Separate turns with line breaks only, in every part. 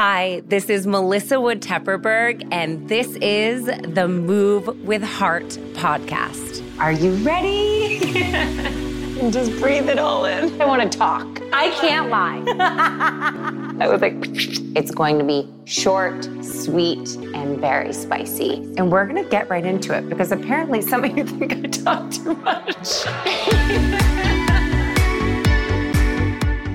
Hi, this is Melissa Wood Tepperberg, and this is the Move with Heart podcast. Are you ready?
Just breathe it all in. I want to talk.
I can't lie.
I was like, it's going to be short, sweet, and very spicy.
And we're going to get right into it because apparently some of you think I talk too much.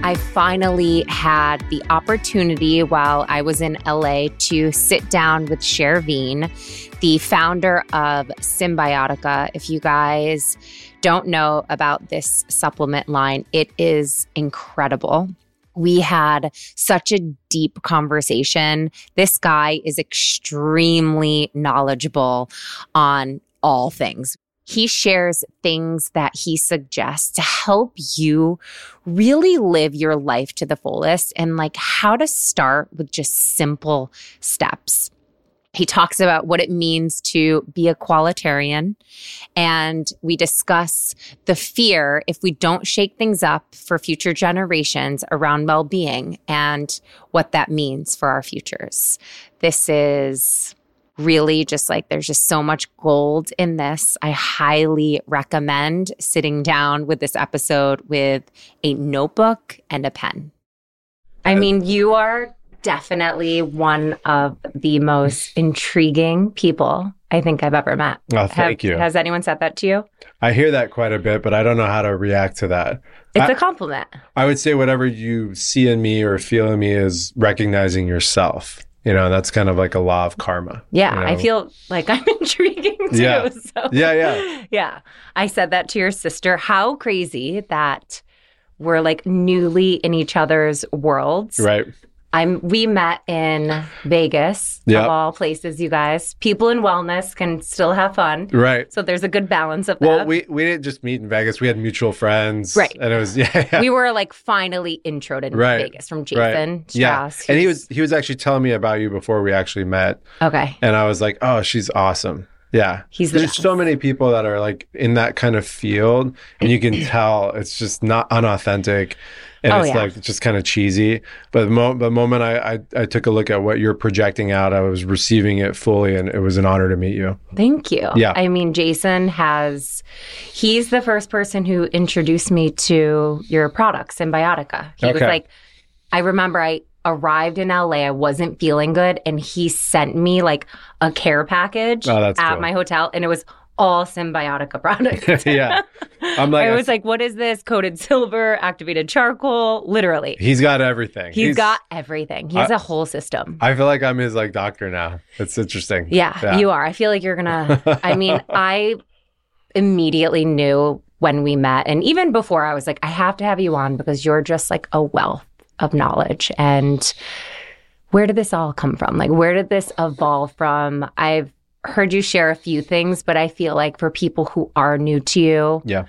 I finally had the opportunity while I was in LA to sit down with Chervin, the founder of Cymbiotika. If you guys don't know about this supplement line, it is incredible. We had such a deep conversation. This guy is extremely knowledgeable on all things he shares things that he suggests to help you really live your life to the fullest and like how to start with just simple steps. He talks about what it means to be a qualitarian. And we discuss the fear if we don't shake things up for future generations around well being and what that means for our futures. This is really just like there's just so much gold in this. I highly recommend sitting down with this episode with a notebook and a pen. I mean, you are definitely one of the most intriguing people I think I've ever met.
Oh, thank
Have,
you.
Has anyone said that to you?
I hear that quite a bit, but I don't know how to react to that.
It's
I,
a compliment.
I would say whatever you see in me or feel in me is recognizing yourself. You know, that's kind of like a law of karma.
Yeah,
you know?
I feel like I'm intriguing too.
Yeah.
So.
Yeah, yeah.
Yeah. I said that to your sister. How crazy that we're like newly in each other's worlds.
Right.
I'm we met in Vegas
Yep.
of all places, you guys. People in wellness can still have fun.
Right.
So there's a good balance of
Well,
that.
we, we didn't just meet in Vegas. We had mutual friends.
Right.
And it was, yeah. yeah.
We were like finally introed in
Right.
Vegas from Jason
yeah.
Strauss.
And he was he was actually telling me about you before we actually met.
Okay.
And I was like, oh, she's awesome. Yeah.
He's the
There's
best.
so many people that are like in that kind of field, and you can tell it's just not unauthentic. And
Oh,
it's
yeah.
like just kind of cheesy. But the, mo- the moment I, I, I took a look at what you're projecting out, I was receiving it fully, and it was an honor to meet you.
Thank you.
Yeah.
I mean, Jason has, he's the first person who introduced me to your product, Cymbiotika. He was like, I remember I arrived in LA, I wasn't feeling good, and he sent me like a care package
Oh,
at
cool.
my hotel, and it was all Cymbiotika products.
yeah. I'm like,
I was like, what is this? Coated silver, activated charcoal, literally.
he's got everything.
he's got everything. He has
I-
a whole system.
I feel like I'm his like doctor now. It's interesting.
Yeah, you are. I feel like you're gonna. I mean, I immediately knew when we met, and even before, I was like, I have to have you on because you're just like a wealth of knowledge. And where did this all come from? Like, where did this evolve from? I've heard you share a few things, but I feel like for people who are new to you,
Yeah.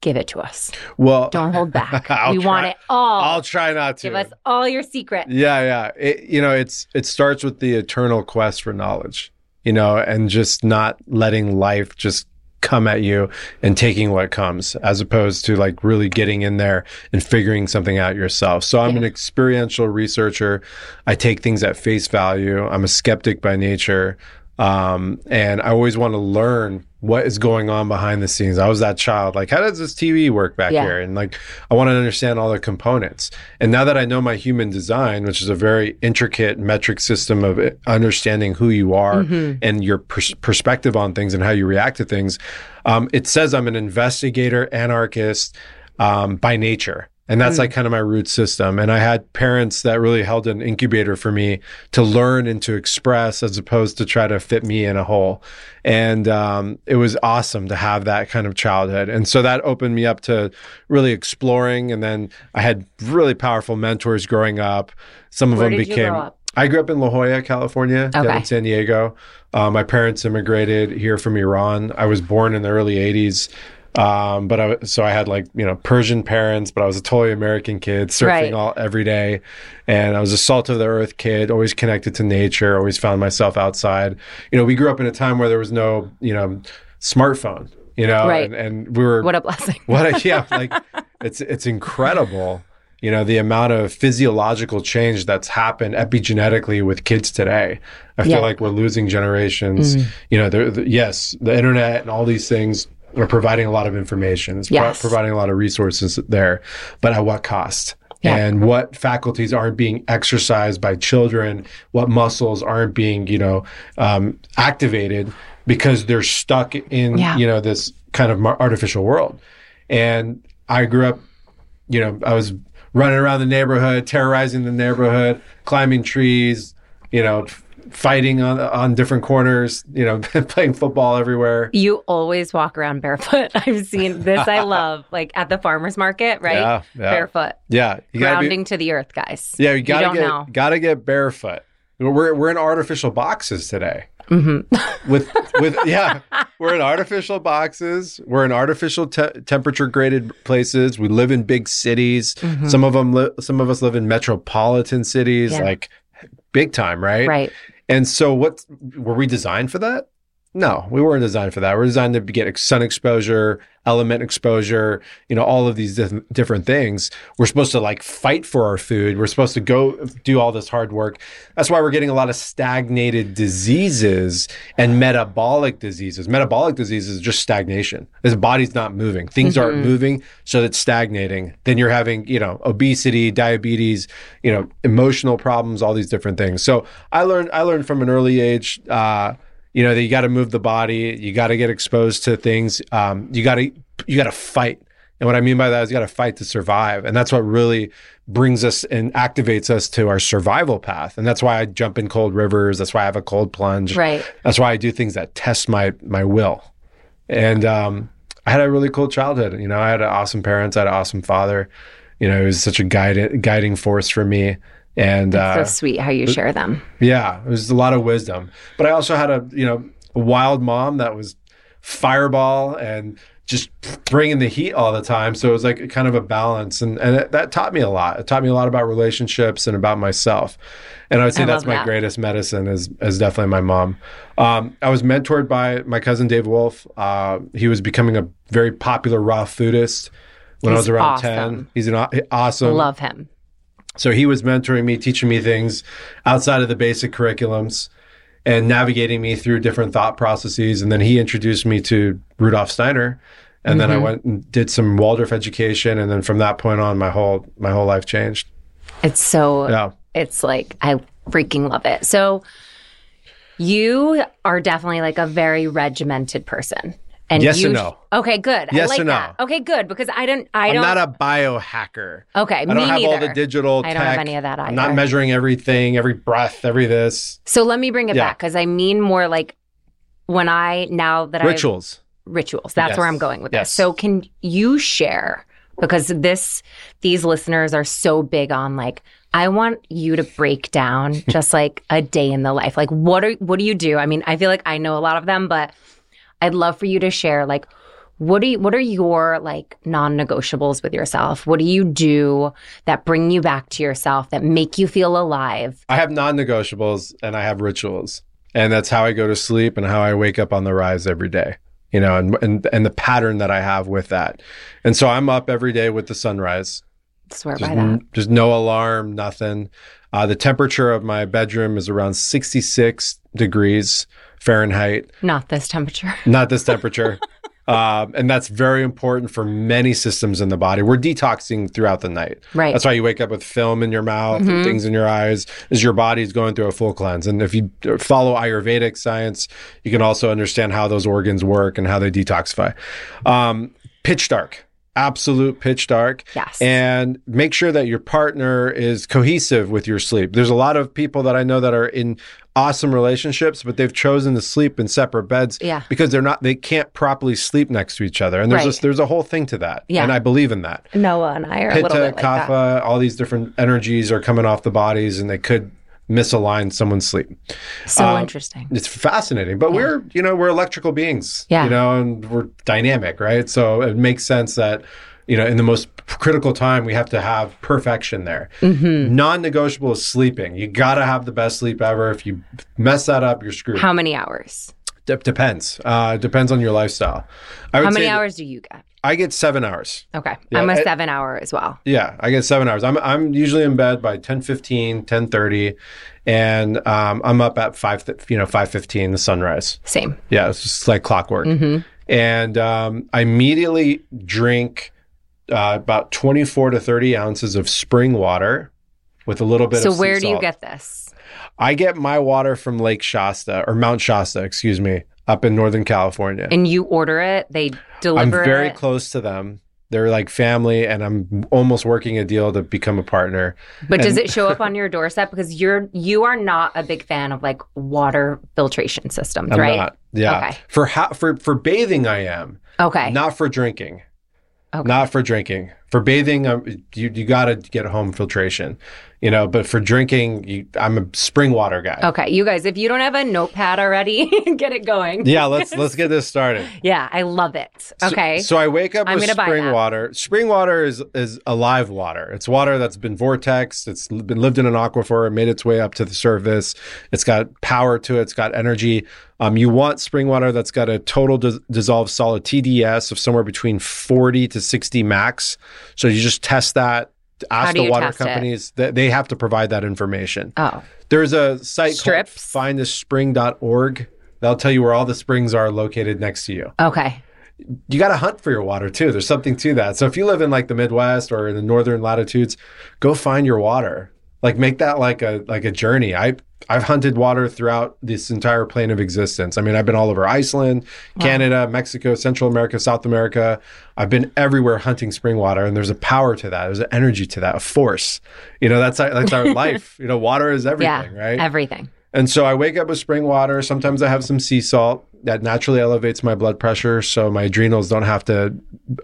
give it to us.
Well,
Don't hold back.
I'll
we want it all.
I'll try not to.
Give us all your secrets.
Yeah, yeah. It, you know, it's it starts with the eternal quest for knowledge, you know, and just not letting life just come at you and taking what comes as opposed to like really getting in there and figuring something out yourself. So I'm
Yeah.
an experiential researcher. I take things at face value. I'm a skeptic by nature. Um, and I always want to learn what is going on behind the scenes. I was that child, like, how does this TV work back
Yeah.
here? And like, I want to understand all the components. And now that I know my human design, which is a very intricate metric system of understanding who you are and your pers- perspective on things and how you react to things, um, it says I'm an investigator, anarchist um, by nature. And that's like kind of my root system. And I had parents that really held an incubator for me to learn and to express as opposed to try to fit me in a hole. And um, it was awesome to have that kind of childhood. And so that opened me up to really exploring. And then I had really powerful mentors growing up. Some of
Where
them
did you
became.
grow up?
I grew up in La Jolla, California, down in San Diego. Uh, my parents immigrated here from Iran. I was born in the early 80s. Um, but I, so I had like, you know, Persian parents, but I was a totally American kid surfing
Right.
all every day. And I was a salt of the earth kid, always connected to nature, always found myself outside. You know, we grew up in a time where there was no, you know, smartphone, you know,
Right.
and, and we were,
What a blessing.
what a, yeah, like it's, it's incredible. you know, the amount of physiological change that's happened epigenetically with kids today. I feel
Yeah.
like we're losing generations. You know, there- the, yes, the internet and all these things are providing a lot of information. It's pro- providing a lot of resources there, but at what cost?
Yeah.
And what faculties aren't being exercised by children? What muscles aren't being, you know, um, activated because they're stuck in,
Yeah.
you know, this kind of artificial world. And I grew up you know, I was running around the neighborhood, terrorizing the neighborhood, climbing trees, you know, fighting on on different corners, you know, playing football everywhere.
You always walk around barefoot. I've seen this. I love like at the farmers market, right?
Yeah, yeah.
Barefoot,
Yeah, you
grounding
be,
to the earth, guys.
yeah, you gotta
don't
get
know.
gotta get barefoot. We're we're in artificial boxes today.
Mm-hmm.
With with yeah, we're in artificial boxes. We're in artificial te- temperature graded places. We live in big cities. Some of them, li- some of us live in metropolitan cities,
Mm-hmm. Yeah.
like big time, right?
Right.
And so, what were we designed for that? No, we weren't designed for that. We're designed to get sun exposure, element exposure, you know, all of these dif- different things. We're supposed to like fight for our food. We're supposed to go do all this hard work. That's why we're getting a lot of stagnated diseases and metabolic diseases. Metabolic diseases is just stagnation. His body's not moving. Things aren't moving, so it's stagnating. Then you're having, you know, obesity, diabetes, you know, emotional problems, all these different things. So I learned I learned from an early age uh you know that you got to move the body you got to get exposed to things um, you got to you got to fight. And what i mean by that is you got to fight to survive. And that's what really brings us and activates us to our survival path. And that's why i jump in cold rivers. That's why i have a cold plunge.
Right.
that's why i do things that test my my will. And um, i had a really cool childhood. You know i had awesome parents. I had an awesome father. You know he was such a guide, guiding force for me and uh,
so sweet how you share them.
yeah, it was a lot of wisdom. But I also had a, you know, a wild mom that was fireball and just bringing the heat all the time. So it was like kind of a balance. And, and it, that taught me a lot. It taught me a lot about relationships and about myself. And I would say
I
that's my
that.
greatest medicine is, is definitely my mom. Um, I was mentored by my cousin Dave Wolfe. Uh, he was becoming a very popular raw foodist when I was around
awesome.
10. He's an aw- awesome.
Love him.
So he was mentoring me, teaching me things outside of the basic curriculums and navigating me through different thought processes. And then he introduced me to Rudolf Steiner. And then I mm-hmm. went and did some Waldorf education. And then from that point on, my whole my whole life changed.
It's so
Yeah.
it's like I freaking love it. So you are definitely like a very regimented person. And
Yes
you
and no.
Okay, good.
Yes
I like
and no.
that. Okay, good because I don't I
I'm
don't I'm
not a biohacker.
Okay,
I don't
me
have
neither.
all the digital
I don't have any of that
I'm not measuring everything, every breath, every this.
So let me bring it
Yeah.
back because I mean more like when I now that I
Rituals.
rituals. That's
Yes.
where I'm going with
Yes.
this. So can you share because this these listeners are so big on like I want you to break down just like a day in the life. Like what are what do you do? I mean, I feel like I know a lot of them, but I'd love for you to share like what do you, what are your like non-negotiables with yourself? What do you do that bring you back to yourself that make you feel alive?
I have non-negotiables and I have rituals, and that's how I go to sleep and how I wake up on the rise every day. You know, and and and the pattern that I have with that, and so I'm up every day with the sunrise.
Swear
Just,
by that.
n- just no alarm, nothing. Uh, the temperature of my bedroom is around 66 degrees Fahrenheit.
Not this temperature.
Not this temperature. um, and that's very important for many systems in the body. We're detoxing throughout the night.
Right.
That's why you wake up with film in your mouth
Mm-hmm.
and things in your eyes, is your body's going through a full cleanse. And if you follow Ayurvedic science, you can also understand how those organs work and how they detoxify. Um, pitch dark. Absolute pitch dark.
Yes.
And make sure that your partner is cohesive with your sleep. There's a lot of people that I know that are in awesome relationships, but they've chosen to sleep in separate beds
Yeah.
because they're not they can't properly sleep next to each other. And there's
Right.
this, there's a whole thing to that.
Yeah.
And I believe in that.
Noah and I are a little
Pitta,
bit like that.
kapha, all these different energies are coming off the bodies and they could misalign someone's sleep.
So
Um,
interesting.
It's fascinating, but we're, you know, we're electrical beings,
Yeah.
you know, and we're dynamic, right? So it makes sense that, you know, in the most critical time, we have to have perfection there.
Mm-hmm.
Non-negotiable is sleeping. You got to have the best sleep ever. If you mess that up, you're screwed.
How many hours?
Dep- depends. Uh, depends on your lifestyle.
How many
that-
hours do you get?
I get seven hours.
Okay.
Yeah,
I'm a seven hour as well.
Yeah, I get seven hours. I'm I'm usually in bed by 10, 10.30, and um, I'm up at five, th- you know, five fifteen, the sunrise.
Same.
Yeah, it's just like clockwork.
Mm-hmm.
And um, I immediately drink uh, about twenty four to thirty ounces of spring water with a little bit
So where do you get this?
I get my water from Lake Shasta or Mount Shasta, excuse me, up in Northern California.
And you order it, they deliver.
I'm very
it.
close to them. They're like family, and I'm almost working a deal to become a partner.
But does it show up on your doorstep? Because you're you are not a big fan of like water filtration systems,
I'm
right?
not. Yeah.
Okay.
For ha- for for bathing, I am.
Okay.
Not for drinking.
Okay.
Not for drinking. For bathing, um, you you got to get home filtration, you know. But for drinking, you, I'm a spring water guy.
Okay, you guys, if you don't have a notepad already, get it going.
Yeah, let's let's get this started.
Yeah, I love it. Okay.
So, I wake up
I'm
with spring water. Spring water is is alive water. It's water that's been vortexed. It's been lived in an aquifer and made its way up to the surface. It's got power to it. It's got energy. Um, you want spring water that's got a total dis- dissolved solid TDS of somewhere between 40 to 60 max. So you just test that. Ask the water companies. They, they have to provide that information.
oh,
There's a site
Strips?
called findthespring.org. That'll tell you where all the springs are located next to you
okay.
you got to hunt for your water too. There's something to that. So if you live in like the Midwest or in the northern latitudes, go find your water. Like make that like a like a journey. I I've hunted water throughout this entire plane of existence. I mean, I've been all over Iceland, Canada, Mexico, Central America, South America. I've been everywhere hunting spring water, and there's a power to that. There's an energy to that, a force. You know, that's our, that's our life. You know, water is everything,
yeah,
right?
everything.
And so I wake up with spring water. Sometimes I have some sea salt that naturally elevates my blood pressure, so my adrenals don't have to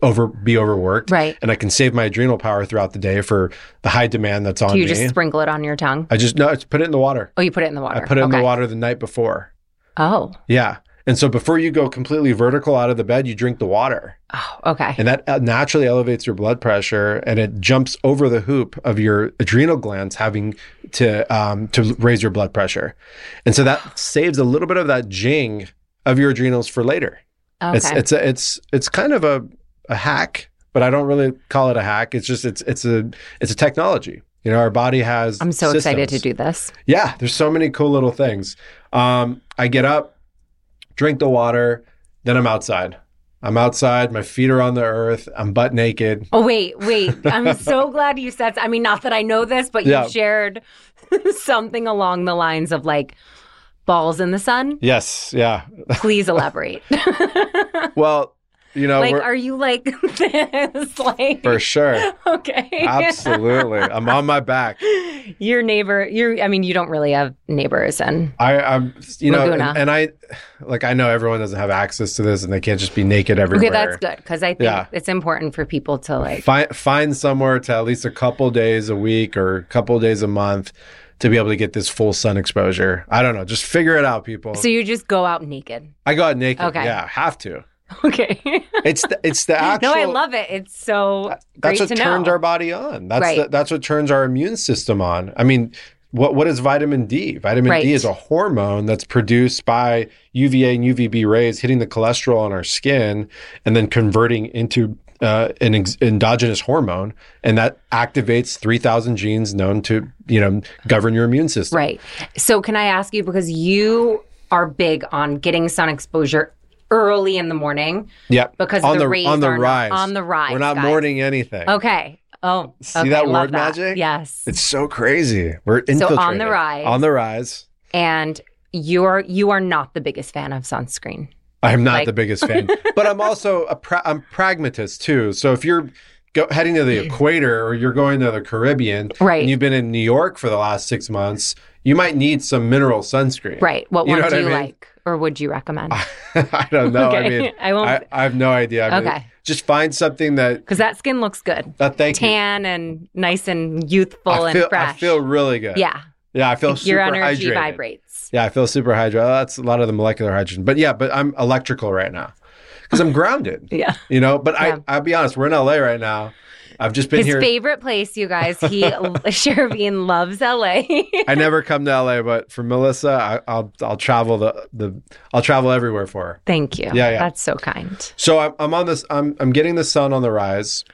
over be overworked.
Right.
And I can save my adrenal power throughout the day for the high demand that's on
Do you
me.
just sprinkle it on your tongue?
I just no, it's put it in the water.
Oh, you put it in the water.
I put it in the water the night before.
Oh,
Yeah. And so before you go completely vertical out of the bed, you drink the water.
oh, okay.
And that uh, naturally elevates your blood pressure and it jumps over the hoop of your adrenal glands having to um, to raise your blood pressure. And so that saves a little bit of that jing of your adrenals for later.
okay.
It's it's a, it's it's kind of a, a hack, but I don't really call it a hack. It's just it's it's a it's a technology. You know, our body has
I'm so excited to do this.
Yeah, there's so many cool little things. Um, I get up, drink the water, then I'm outside. I'm outside. My feet are on the earth. I'm butt naked.
Oh wait, wait. I'm so glad you said. I mean, not that I know this, but you
Yeah.
shared something along the lines of like balls in the sun.
Yes, yeah.
Please elaborate.
Well, you know,
like,
we're,
you like this? Like,
for sure.
okay,
Absolutely. I'm on my back.
your neighbor. You're. I mean, you don't really have neighbors, and
I, I'm, you know, and, and I, like, I know everyone doesn't have access to this, and they can't just be naked everywhere.
okay, that's good because I think
Yeah.
it's important for people to like.
Find find somewhere to at least a couple days a week or a couple days a month to be able to get this full sun exposure. I don't know. Just figure it out, people.
So you just go out naked.
I go out naked.
Okay.
Yeah, have to.
Okay.
It's the, it's the actual.
no, I love it. It's so
That's
great
what turns
know.
our body on. That's
Right.
the, that's what turns our immune system on. I mean, what what is vitamin D? Vitamin
Right.
D is a hormone that's produced by UVA and UVB rays hitting the cholesterol on our skin and then converting into uh, an ex- endogenous hormone, and that activates three thousand genes known to you know govern your immune system.
Right. So can I ask you because you are big on getting sun exposure early in the morning
Yeah.
because
on
the,
the
rays
on the
are not-
rise.
on the rise.
We're not
guys.
mourning anything.
Okay. Oh,
See
okay,
that word magic?
Yes.
It's so crazy. We're
So on the rise.
On the rise.
and you're you are not the biggest fan of sunscreen.
I'm not
Like-
the biggest fan, but I'm also a pra- I'm pragmatist too. So if you're go- heading to the equator or you're going to the Caribbean,
Right.
and you've been in New York for the last six months, you might need some mineral sunscreen.
Right. What
You
one do
I
you
mean?
like or would you recommend?
I don't know. I mean,
I won't-
I, I have no idea. I mean,
Okay.
Just find something that.
Because that skin looks good.
Uh, thank you.
Tan and nice and youthful
I feel,
and fresh.
I feel really good.
yeah.
Yeah, I feel super
Your energy
hydrated.
vibrates.
Yeah, I feel super hydrated. Oh, That's a lot of the molecular hydrogen. But yeah, but I'm electrical right now because I'm grounded.
Yeah.
You know, but
Yeah.
I I'll be honest, we're in LA right now, I've just been
His
here.
favorite place, you guys. He Chervin loves LA.
I never come to LA, but for Melissa, I, I'll I'll travel the the I'll travel everywhere for her.
Thank you.
Yeah, yeah.
That's so kind.
So I'm, I'm on this. I'm I'm getting the sun on the rise.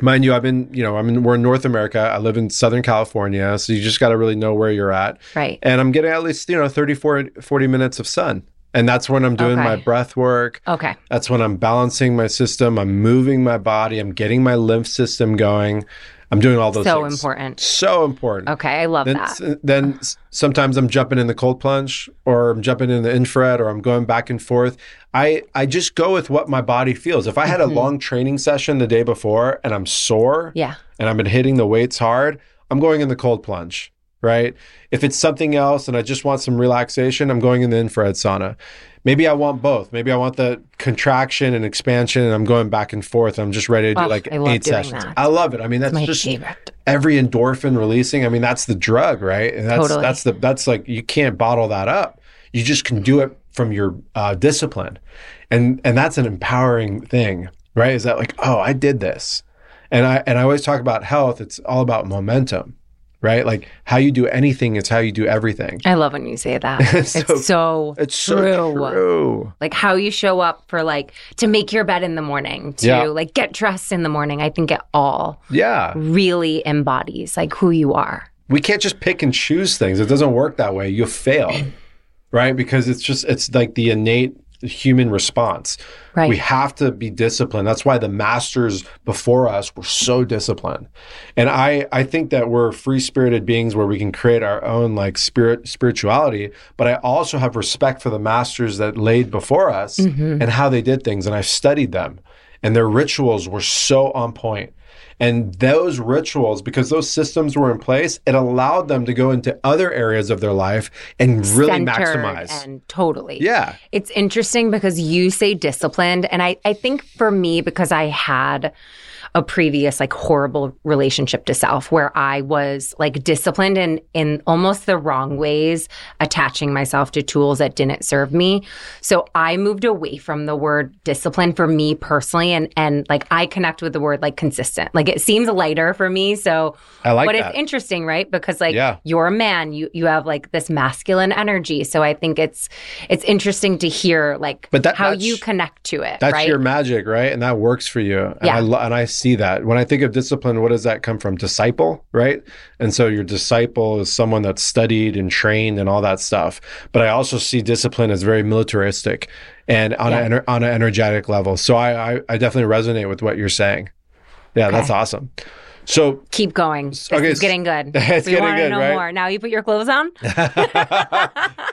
Mind you, I've been you know I'm in we're in North America. I live in Southern California, so you just got to really know where you're at.
Right.
And I'm getting at least you know 30 40, 40 minutes of sun, and that's when I'm doing my breath work.
Okay.
That's when I'm balancing my system. I'm moving my body. I'm getting my lymph system going. I'm doing all those things.
So
things.
important.
So important.
Okay. I love
Then,
that.
then sometimes I'm jumping in the cold plunge or I'm jumping in the infrared or I'm going back and forth. I, I just go with what my body feels. If I had a long training session the day before and I'm sore
Mm-hmm. Yeah.
and I've been hitting the weights hard, I'm going in the cold plunge, right? If it's something else and I just want some relaxation, I'm going in the infrared sauna. Maybe I want both. Maybe I want the contraction and expansion and I'm going back and forth. I'm just ready to do like eight sessions.
that.
I love it. I mean, that's just
favorite.
every endorphin releasing. I mean, that's the drug, right? And that's
Totally.
that's the that's like you can't bottle that up. You just can do it from your uh, discipline, and and that's an empowering thing, right? Is that like, oh, I did this, and I and I always talk about health. It's all about momentum, right? Like how you do anything, it's how you do everything.
I love when you say that.
It's
it's
so-
so,
It's so
true.
true.
Like how you show up for like to make your bed in the morning, to
Yeah.
like get dressed in the morning. I think it all
Yeah,
really embodies like who you are.
we can't just pick and choose things. It doesn't work that way. You'll fail, right? Because it's just it's like the innate human response.
Right.
We have to be disciplined. That's why the masters before us were so disciplined. And I I think that we're free-spirited beings where we can create our own like spirit spirituality, but I also have respect for the masters that laid before us mm-hmm. and how they did things and I've studied them. And their rituals were so on point. And those rituals, because those systems were in place, it allowed them to go into other areas of their life and really
Centered
maximize.
and totally.
yeah.
It's interesting because you say disciplined. And I, I think for me, because I had a previous like horrible relationship to self where I was like disciplined in in almost the wrong ways, attaching myself to tools that didn't serve me. So I moved away from the word discipline for me personally and and like I connect with the word like consistent. Like it seems lighter for me. So
I like
but
that.
it's interesting, right? Because like
Yeah.
you're a man, you you have like this masculine energy. So I think it's it's interesting to hear like
But that-
how you connect to it.
That's
right?
your magic, right? And that works for you. And
Yeah.
I and I see that. When I think of discipline, what does that come from? Disciple, right? And so your disciple is someone that's studied and trained and all that stuff. But I also see discipline as very militaristic and on
Yeah.
on an energetic level. So I, I I definitely resonate with what you're saying. Yeah, that's awesome. So
Keep going. This
Okay,
getting good.
it's
we
getting
want to
good,
know
right?
more. Now you put your clothes on.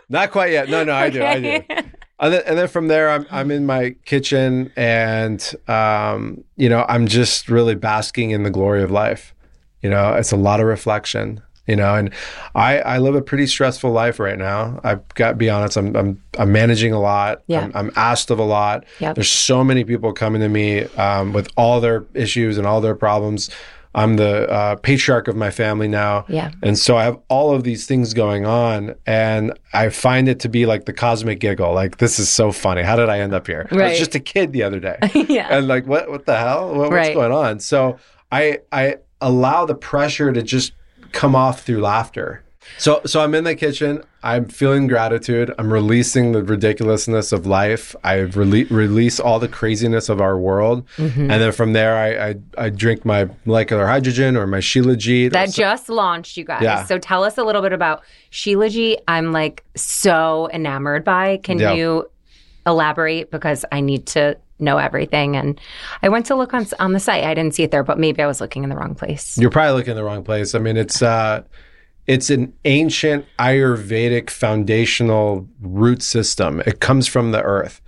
Not quite yet. No, no, I do. I do. And then, and then from there, I'm I'm in my kitchen, and um, you know, I'm just really basking in the glory of life. You know, it's a lot of reflection. You know, and I I live a pretty stressful life right now. I've got to be honest. I'm I'm I'm managing a lot.
Yeah.
I'm, I'm asked of a lot.
Yep.
There's so many people coming to me um, with all their issues and all their problems. I'm the uh, patriarch of my family now.
Yeah.
And so I have all of these things going on, and I find it to be like the cosmic giggle. Like, this is so funny. How did I end up here? I was just a kid the other day.
yeah.
And like, what, what the hell? What, what's
Right.
going on? So I, I allow the pressure to just come off through laughter. So, so I'm in the kitchen. I'm feeling gratitude. I'm releasing the ridiculousness of life. I rele- release all the craziness of our world,
Mm-hmm.
and then from there, I, I I drink my molecular hydrogen or my Shilajit.
that just launched, you guys.
Yeah.
So tell us a little bit about Sheilaji. I'm like so enamored by. Can
Yeah.
you elaborate because I need to know everything? And I went to look on on the site. I didn't see it there, but maybe I was looking in the wrong place.
You're probably looking in the wrong place. I mean, it's uh, it's an ancient Ayurvedic foundational root system. It comes from the earth,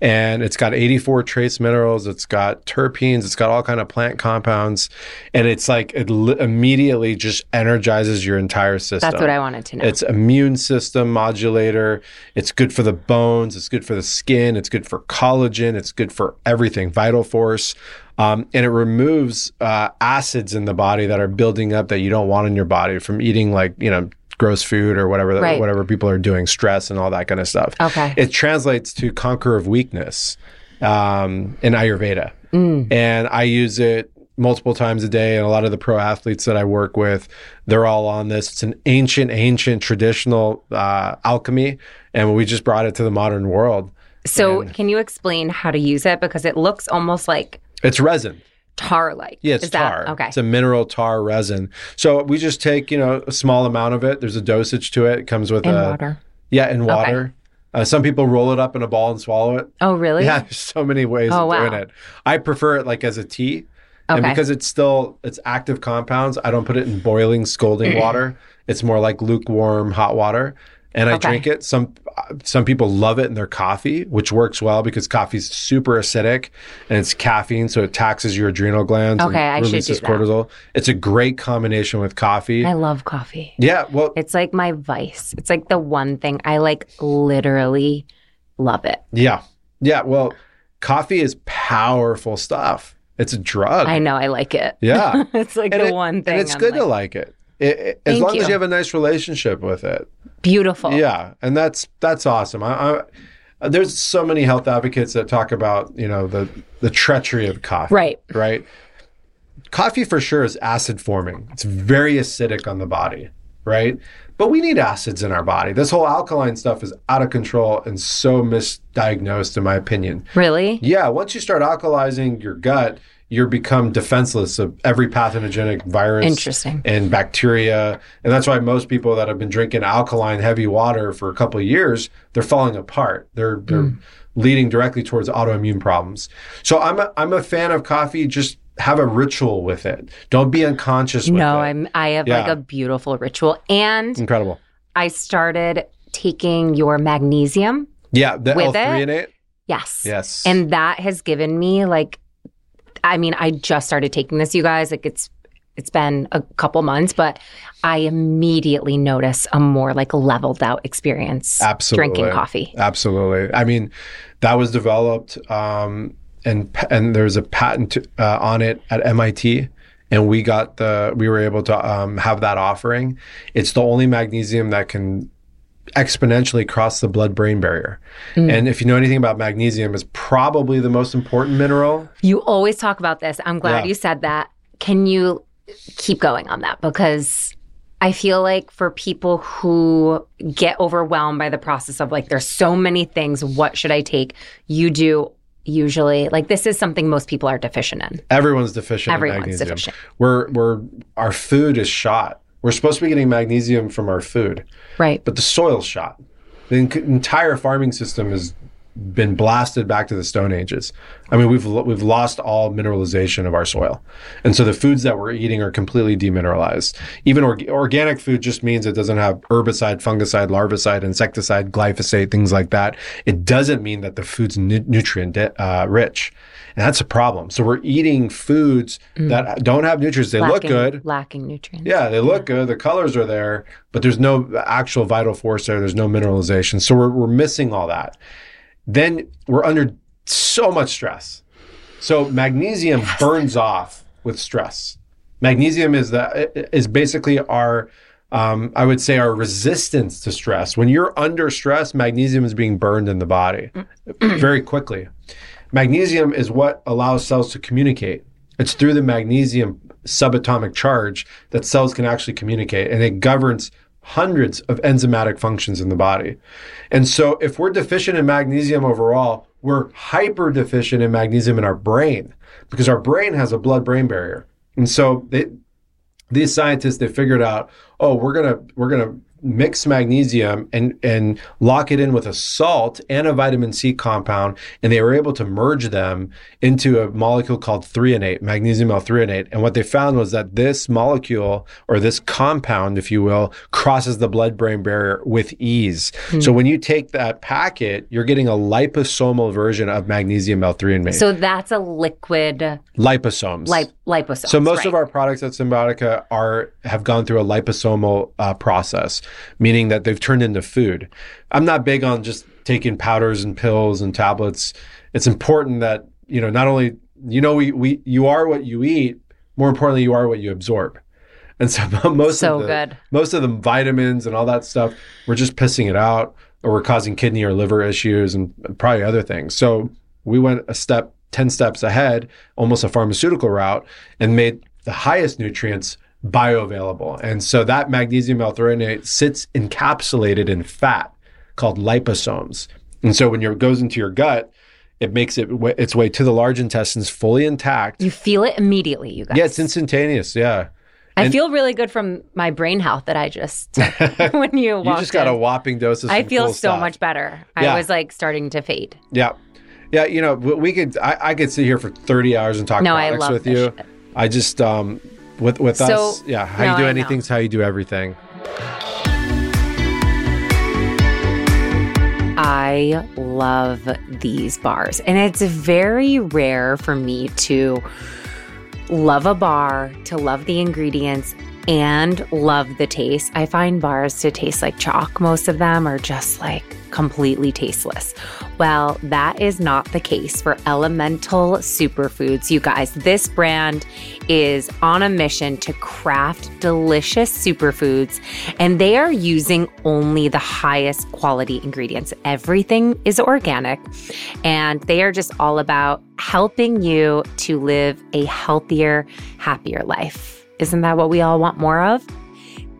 and it's got 84 trace minerals. It's got terpenes. It's got all kind of plant compounds, and it's like it li- immediately just energizes your entire system.
That's what I wanted to know.
It's immune system modulator. It's good for the bones. It's good for the skin. It's good for collagen. It's good for everything, vital force. Um, and it removes uh, acids in the body that are building up that you don't want in your body from eating like, you know, gross food or whatever that,
Right.
whatever people are doing, stress and all that kind of stuff.
Okay.
It translates to conquer of weakness um, in Ayurveda.
Mm.
And I use it multiple times a day, and a lot of the pro athletes that I work with, they're all on this. It's an ancient, ancient traditional uh, alchemy, and we just brought it to the modern world.
So, can you explain how to use it? Because it looks almost like
It's resin.
tar like.
Yeah, it's
Is
tar.
That, okay.
It's a mineral tar resin. So we just take, you know, a small amount of it. There's a dosage to it. It comes with
In
a
water.
yeah, in water. Uh, some people roll it up in a ball and swallow it.
Oh, really?
Yeah, there's so many ways
Oh,
of
wow.
doing it. I prefer it like as a tea. And because it's still it's active compounds, I don't put it in boiling, scalding water. It's more like lukewarm hot water. And I
Okay.
drink it. Some some people love it in their coffee, which works well because coffee's super acidic and it's caffeine, so it taxes your adrenal glands
Okay, I
and
should
releases
do that.
cortisol. It's a great combination with coffee.
I love coffee.
yeah, well,
It's like my vice. It's like the one thing I like literally love it.
yeah. Yeah, well, coffee is powerful stuff. It's a drug.
I know I like it.
Yeah.
it's like
And
the
it-
one thing.
And it's
I'm
good
like,
to like it. It- as long as
you.
you have a nice relationship with it.
beautiful.
Yeah, and that's that's awesome. I, I, there's so many health advocates that talk about you know the the treachery of coffee.
Right.
Right. Coffee for sure is acid forming. It's very acidic on the body. Right. But we need acids in our body. This whole alkaline stuff is out of control and so misdiagnosed, in my opinion.
Really?
Yeah, once you start alkalizing your gut, you become defenseless of every pathogenic virus
Interesting.
and bacteria. And that's why most people that have been drinking alkaline heavy water for a couple of years, they're falling apart. They're they're
Hmm.
leading directly towards autoimmune problems. So I'm a, I'm a fan of coffee. Just have a ritual with it. Don't be unconscious with
No,
it.
I'm I have like a beautiful ritual. And
incredible.
I started taking your magnesium.
Yeah, the
With
L3
it?
in it.
Yes.
Yes.
And that has given me like I mean, I just started taking this, you guys. Like it's it's been a couple months, but I immediately notice a more like leveled out experience
Absolutely.
drinking coffee.
Absolutely. I mean, that was developed, um, and and there's a patent uh, on it at MIT, and we got the we were able to um, have that offering. It's the only magnesium that can exponentially cross the blood-brain barrier. Mm. And if you know anything about magnesium, it's probably the most important mineral.
You always talk about this. I'm glad
Yeah.
you said that. Can you keep going on that? Because I feel like for people who get overwhelmed by the process of like, there's so many things, what should I take? You do usually, like, this is something most people are deficient in.
Everyone's deficient
Everyone's
in magnesium.
deficient.
We're we're our food is shot. We're supposed to be getting magnesium from our food.
Right.
but the soil's shot. The en- entire farming system has been blasted back to the Stone Ages. I mean, we've lo- we've lost all mineralization of our soil, and so the foods that we're eating are completely demineralized. Even org- organic food just means it doesn't have herbicide, fungicide, larvicide, insecticide, glyphosate, things like that. It doesn't mean that the food's nu- nutrient de- uh, rich, that's a problem. So we're eating foods that don't have nutrients. They look good,
Lacking nutrients.
yeah, they look good. The colors are there, but there's no actual vital force there. There's no mineralization. So we're, we're missing all that. Then we're under so much stress. So magnesium burns off with stress. Magnesium is the is basically our um, I would say our resistance to stress. When you're under stress, magnesium is being burned in the body very quickly. Magnesium is what allows cells to communicate. It's through the magnesium subatomic charge that cells can actually communicate, and it governs hundreds of enzymatic functions in the body. And so, if we're deficient in magnesium overall, we're hyper deficient in magnesium in our brain because our brain has a blood brain barrier. And so, they, these scientists they figured out oh we're gonna we're gonna mix magnesium and and lock it in with a salt and a vitamin c compound and they were able to merge them into a molecule called threonate magnesium l-threonate and what they found was that this molecule or this compound if you will crosses the blood brain barrier with ease. So when you take that packet you're getting a liposomal version of magnesium l-threonate
So that's a liquid
liposomes.
Lip- liposome.
so most of our products at Cymbiotika are have gone through a liposomal uh, process, meaning that they've turned into food. I'm not big on just taking powders and pills and tablets. It's important that you know not only you know we, we you are what you eat. More importantly, you are what you absorb. And so most
So
of the,
good.
most of the vitamins and all that stuff, we're just pissing it out, or we're causing kidney or liver issues and probably other things. So we went a step 10 steps ahead, almost a pharmaceutical route, and made the highest nutrients bioavailable. And so that magnesium L-threonate sits encapsulated in fat called liposomes. And so when it goes into your gut, it makes it its way to the large intestines fully intact.
You feel it immediately, you guys.
Yeah, it's instantaneous. Yeah.
I
and-
feel really good from my brain health that I just when you
You just got
in.
a whopping dose of
I feel
cool
so
stuff.
much better.
Yeah.
I was like starting to fade.
Yeah. Yeah, you know, we could I, I could sit here for 30 hours and talk
No, I
products
love
with you. I just um with with
So-
us, yeah, how
no,
you do
I know.
how you do everything.
I love these bars. And it's very rare for me to love a bar, to love the ingredients, and love the taste. I find bars to taste like chalk. Most of them are just like completely tasteless. Well, that is not the case for Elemental Superfoods. You guys, this brand is on a mission to craft delicious superfoods, and they are using only the highest quality ingredients. Everything is organic, and they are just all about helping you to live a healthier, happier life. Isn't that what we all want more of?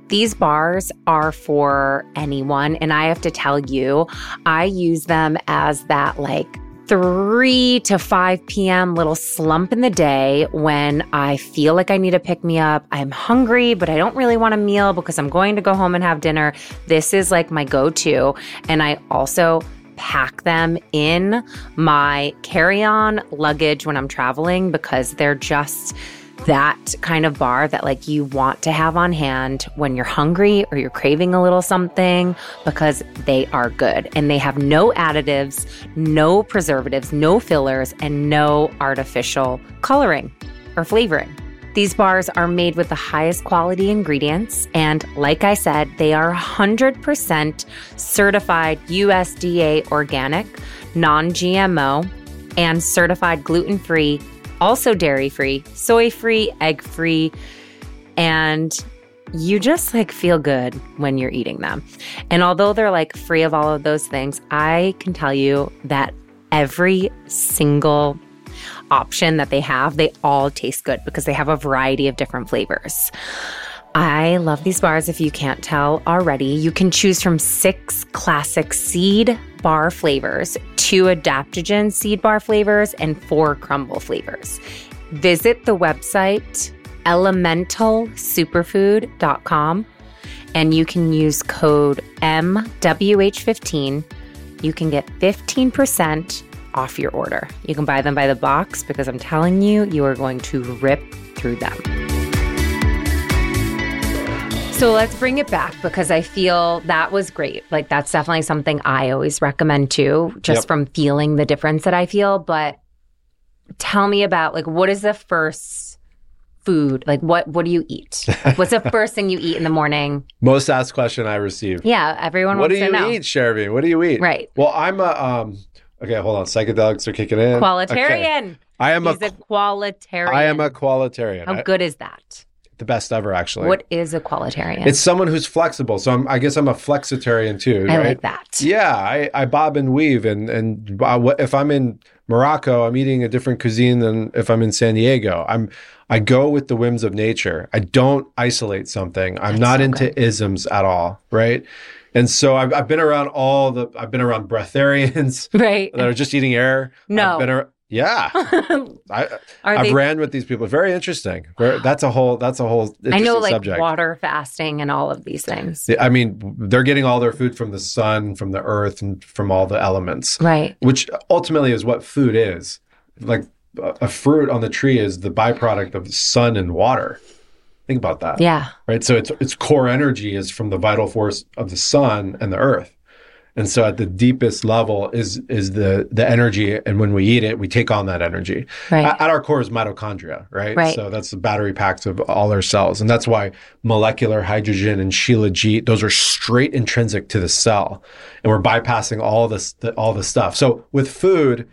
These bars are for anyone. And I have to tell you, I use them as that like 3 to 5 p.m. little slump in the day when I feel like I need to pick me up. I'm hungry, but I don't really want a meal because I'm going to go home and have dinner. This is like my go to. And I also pack them in my carry on luggage when I'm traveling because they're just that kind of bar that like you want to have on hand when you're hungry or you're craving a little something because they are good and they have no additives, no preservatives, no fillers and no artificial coloring or flavoring. These bars are made with the highest quality ingredients. And like I said, they are 100% certified USDA organic, non GMO, and certified gluten free, also dairy free, soy free, egg free. And you just like feel good when you're eating them. And although they're like free of all of those things, I can tell you that every single option that they have, they all taste good because they have a variety of different flavors. I love these bars if you can't tell already. You can choose from six classic seed bar flavors, two adaptogen seed bar flavors, and four crumble flavors. Visit the website elementalsuperfood.com and you can use code MWH15. You can get 15% off your order. You can buy them by the box because I'm telling you, you are going to rip through them. So let's bring it back because I feel that was great. Like, that's definitely something I always recommend too, just
Yep.
from feeling the difference that I feel. But tell me about like, what is the first food? Like, what, what do you eat? What's the first thing you eat in the morning?
Most asked question I receive.
Yeah, everyone
What do you
know.
eat, Shervy? What do you eat?
Right.
Well, I'm a um okay, hold on. Psychedelics are kicking in. Okay. I am a
a qualitarian.
I am a qualitarian.
How good is that?
The best ever actually.
What is a qualitarian?
It's someone who's flexible. So I'm, I guess I'm a flexitarian too,
I
right?
like that.
Yeah, I, I bob and weave, and and if I'm in Morocco, I'm eating a different cuisine than if I'm in San Diego. I'm I go with the whims of nature. I don't isolate something. I'm
That's
not
so
into isms at all, right? And so I've, I've been around all the I've been around breatharians
Right.
that are just eating air.
No.
I've been ar- yeah, I, I've
they?
ran with these people. Very interesting. Very, that's a whole that's a whole
I know, like
subject.
water fasting and all of these things.
I mean, they're getting all their food from the sun, from the earth, and from all the elements,
Right.
which ultimately is what food is. Like a a fruit on the tree is the byproduct of the sun and water. Think about that,
Yeah.
right? So its its core energy is from the vital force of the sun and the earth, and so at the deepest level is is the the energy, and when we eat it, we take on that energy.
Right.
At, at our core is mitochondria, right?
Right.
So that's the battery packs of all our cells. And that's why molecular hydrogen and shilajit, those are straight intrinsic to the cell. And we're bypassing all this, the, all the stuff. So with food,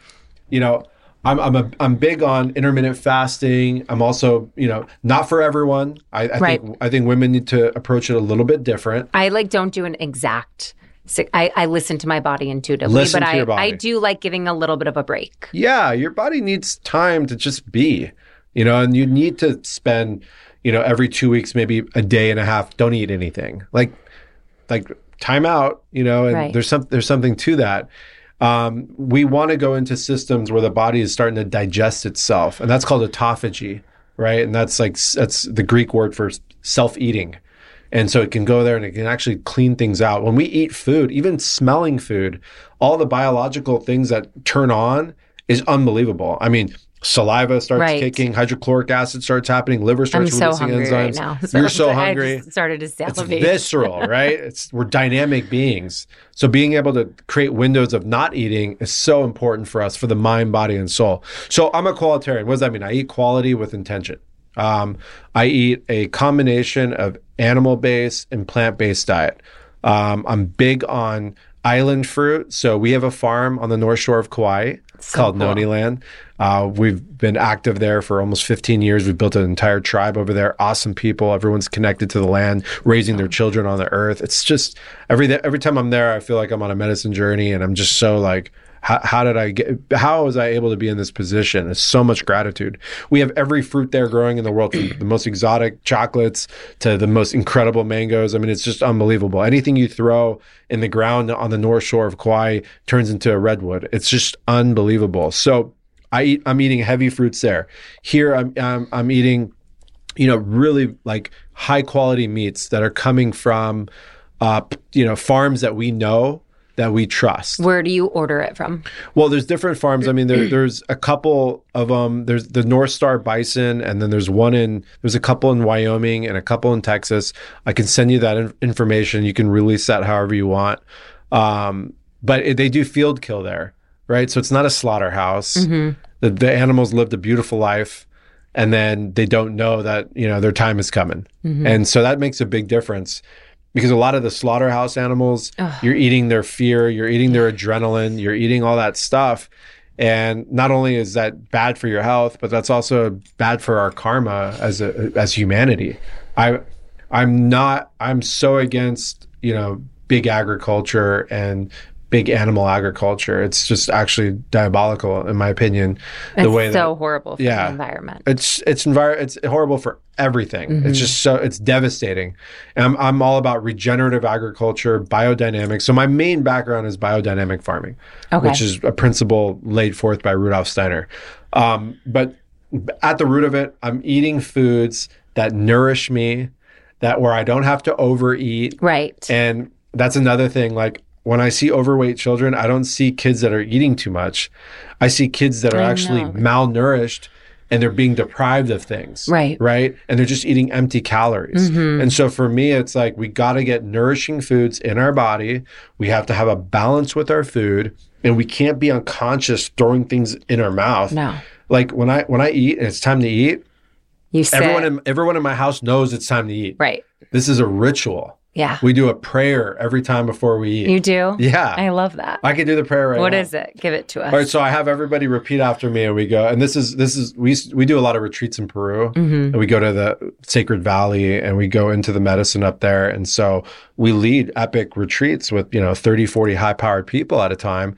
you know, I'm, I'm, a, I'm big on intermittent fasting. I'm also, you know, not for everyone. I, I
Right.
think, I think women need to approach it a little bit different.
I like don't do an exact I, I listen to my body intuitively,
Listen
but I. I do like giving a little bit of a break.
Yeah, your body needs time to just be, you know, and you need to spend, you know, every two weeks, maybe a day and a half, don't eat anything. Like, like time out, you know, and
Right.
there's some there's something to that. Um, we want to go into systems where the body is starting to digest itself, and that's called autophagy, right? And that's like that's the Greek word for self eating. And so it can go there and it can actually clean things out. When we eat food, even smelling food, all the biological things that turn on is unbelievable. I mean, saliva starts
Right.
kicking, hydrochloric acid starts happening, liver starts
I'm
starts
so hungry
enzymes.
right now.
You're so
I
hungry.
just started to salivate.
It's visceral, right? It's we're dynamic beings. So being able to create windows of not eating is so important for us for the mind, body, and soul. So I'm a qualitarian. What does that mean? I eat quality with intention. Um, I eat a combination of animal-based and plant-based diet. Um, I'm big on island fruit. So we have a farm on the north shore of Kauai
So
called
cool.
Noni Land. Uh, we've been active there for almost 15 years. We've built an entire tribe over there. Awesome people. Everyone's connected to the land, raising their children on the earth. It's just every every time I'm there, I feel like I'm on a medicine journey, and I'm just so like. How, how did I get? How was I able to be in this position? It's so much gratitude. We have every fruit there growing in the world, from the most exotic chocolates to the most incredible mangoes. I mean, it's just unbelievable. Anything you throw in the ground on the north shore of Kauai turns into a redwood. It's just unbelievable. So I eat. I'm eating heavy fruits there. Here, I'm I'm, I'm eating, you know, really like high quality meats that are coming from, uh, you know, farms that we know that we trust.
Where do you order it from?
Well, there's different farms. I mean, there, there's a couple of them. There's the North Star Bison, and then there's one in. There's a couple in Wyoming and a couple in Texas. I can send you that in- information. You can release that however you want. Um, but it, they do field kill there, right? So it's not a slaughterhouse. Mm-hmm. The, the animals lived a beautiful life, and then they don't know that you know their time is coming, mm-hmm. and so that makes a big difference because a lot of the slaughterhouse animals, you're eating their fear, you're eating their adrenaline, you're eating all that stuff. And not only is that bad for your health, but that's also bad for our karma as a, as humanity. I I'm not I'm so against, you know, big agriculture and big animal agriculture. It's just actually diabolical in my opinion.
It's
the way
so
that
horrible for
yeah.
the environment.
it's it's envir- it's horrible for everything.
Mm-hmm.
It's just so it's devastating. And I'm I'm all about regenerative agriculture, biodynamics. So my main background is biodynamic farming,
Okay.
which is a principle laid forth by Rudolf Steiner. Um, but at the root of it, I'm eating foods that nourish me, that where I don't have to overeat,
right.
and that's another thing. Like when I see overweight children, I don't see kids that are eating too much. I see kids that are
I
actually
know.
malnourished and they're being deprived of things.
Right. Mm-hmm.
Right. And they're just eating empty calories. And so for me, it's like we got to get nourishing foods in our body. We have to have a balance with our food. And we can't be unconscious throwing things in our mouth.
No.
Like when I when I eat and it's time to eat,
you sit.
everyone in everyone in my house knows it's time to eat.
right.
This is a ritual.
Yeah.
We do a prayer every time before we eat.
You do?
Yeah.
I love that.
I can do the prayer right
What
now.
is it? Give it to us.
All right, so I have everybody repeat after me, and we go. And this is this is we we do a lot of retreats in Peru,
Mm-hmm.
and we go to the Sacred Valley, and we go into the medicine up there, and so we lead epic retreats with you know 30, 40 high powered people at a time,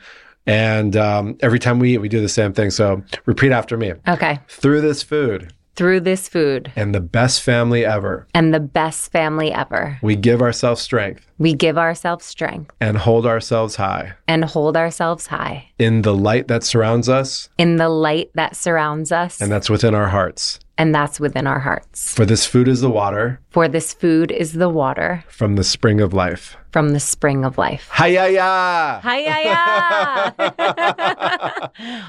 and um, every time we eat, we do the same thing. So repeat after me.
okay.
Through this food
Through this food.
And the best family ever,
and the best family ever,
we give ourselves strength.
We give ourselves strength.
And hold ourselves high.
And hold ourselves high.
In the light that surrounds us,
in the light that surrounds us,
and that's within our hearts.
And that's within our hearts.
For this food is the water
For this food is the water
from the spring of life.
from the spring of life.
Hi-ya-ya!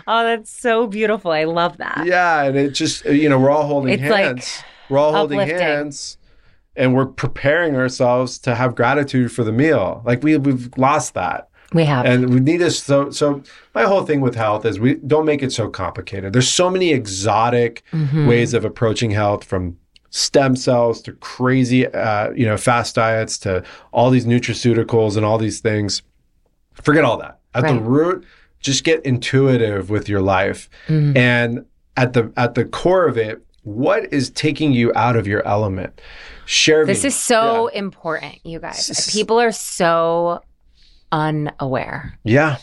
Oh, that's so beautiful. I love that.
Yeah, and it just uh, you know we're all holding
It's like
we're all holding
uplifting.
hands, and we're preparing ourselves to have gratitude for the meal. Like we we've lost that,
We have.
and we need to. So so my whole thing with health is we don't make it so complicated. There's so many exotic
Mm-hmm.
ways of approaching health from stem cells to crazy uh, you know fast diets to all these nutraceuticals and all these things. Forget all that. At the root, just get intuitive with your life.
Mm-hmm.
And at the at the core of it, what is taking you out of your element? Share
This is so important, you guys. People are so unaware.
Yeah.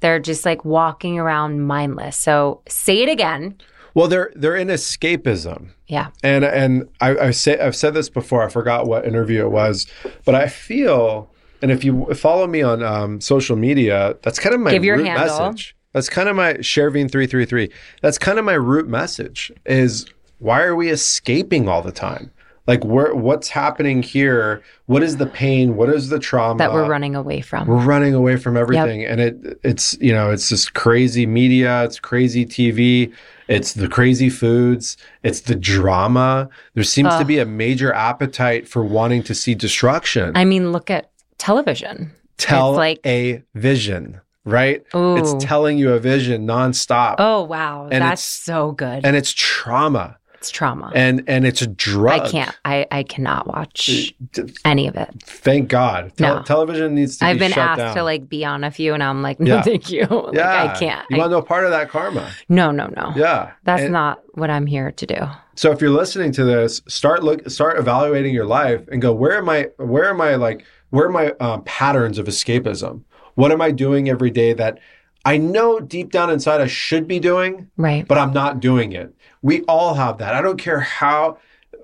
They're just like walking around mindless. So say it again.
Well, they're they're in escapism.
Yeah.
And and I, I say I've said this before. I forgot what interview it was, but I feel, and if you follow me on um, social media, that's kind of my
Give your
root
handle.
message. That's kind of my Chervin three three three. That's kind of my root message. Is why are we escaping all the time? Like where what's happening here? What is the pain? What is the trauma
That we're running away from.
we're running away from everything and it it's you know it's this crazy media it's crazy tv it's the crazy foods it's the drama there seems to be a major appetite for wanting to see destruction
I mean, look at television.
tell
it's like-
a vision right
Ooh.
it's telling you a vision nonstop
Oh, wow.
And
That's so good.
and it's trauma
it's trauma.
and and it's a drug
I can't. I, I cannot watch
D-
any of it.
thank god
No.
television needs to
I've
be
been asked
down.
to like be on a few, and I'm like, no,
Yeah.
thank you. like,
yeah
I can't.
you
I-
want no part of that karma
no, no, no.
yeah
That's
And-
not what I'm here to do.
So if you're listening to this, start look, start evaluating your life and go, where am I? Where am I? Like, where are my uh, patterns of escapism? What am I doing every day that I know deep down inside I should be doing,
Right.
but I'm not doing it? We all have that. I don't care how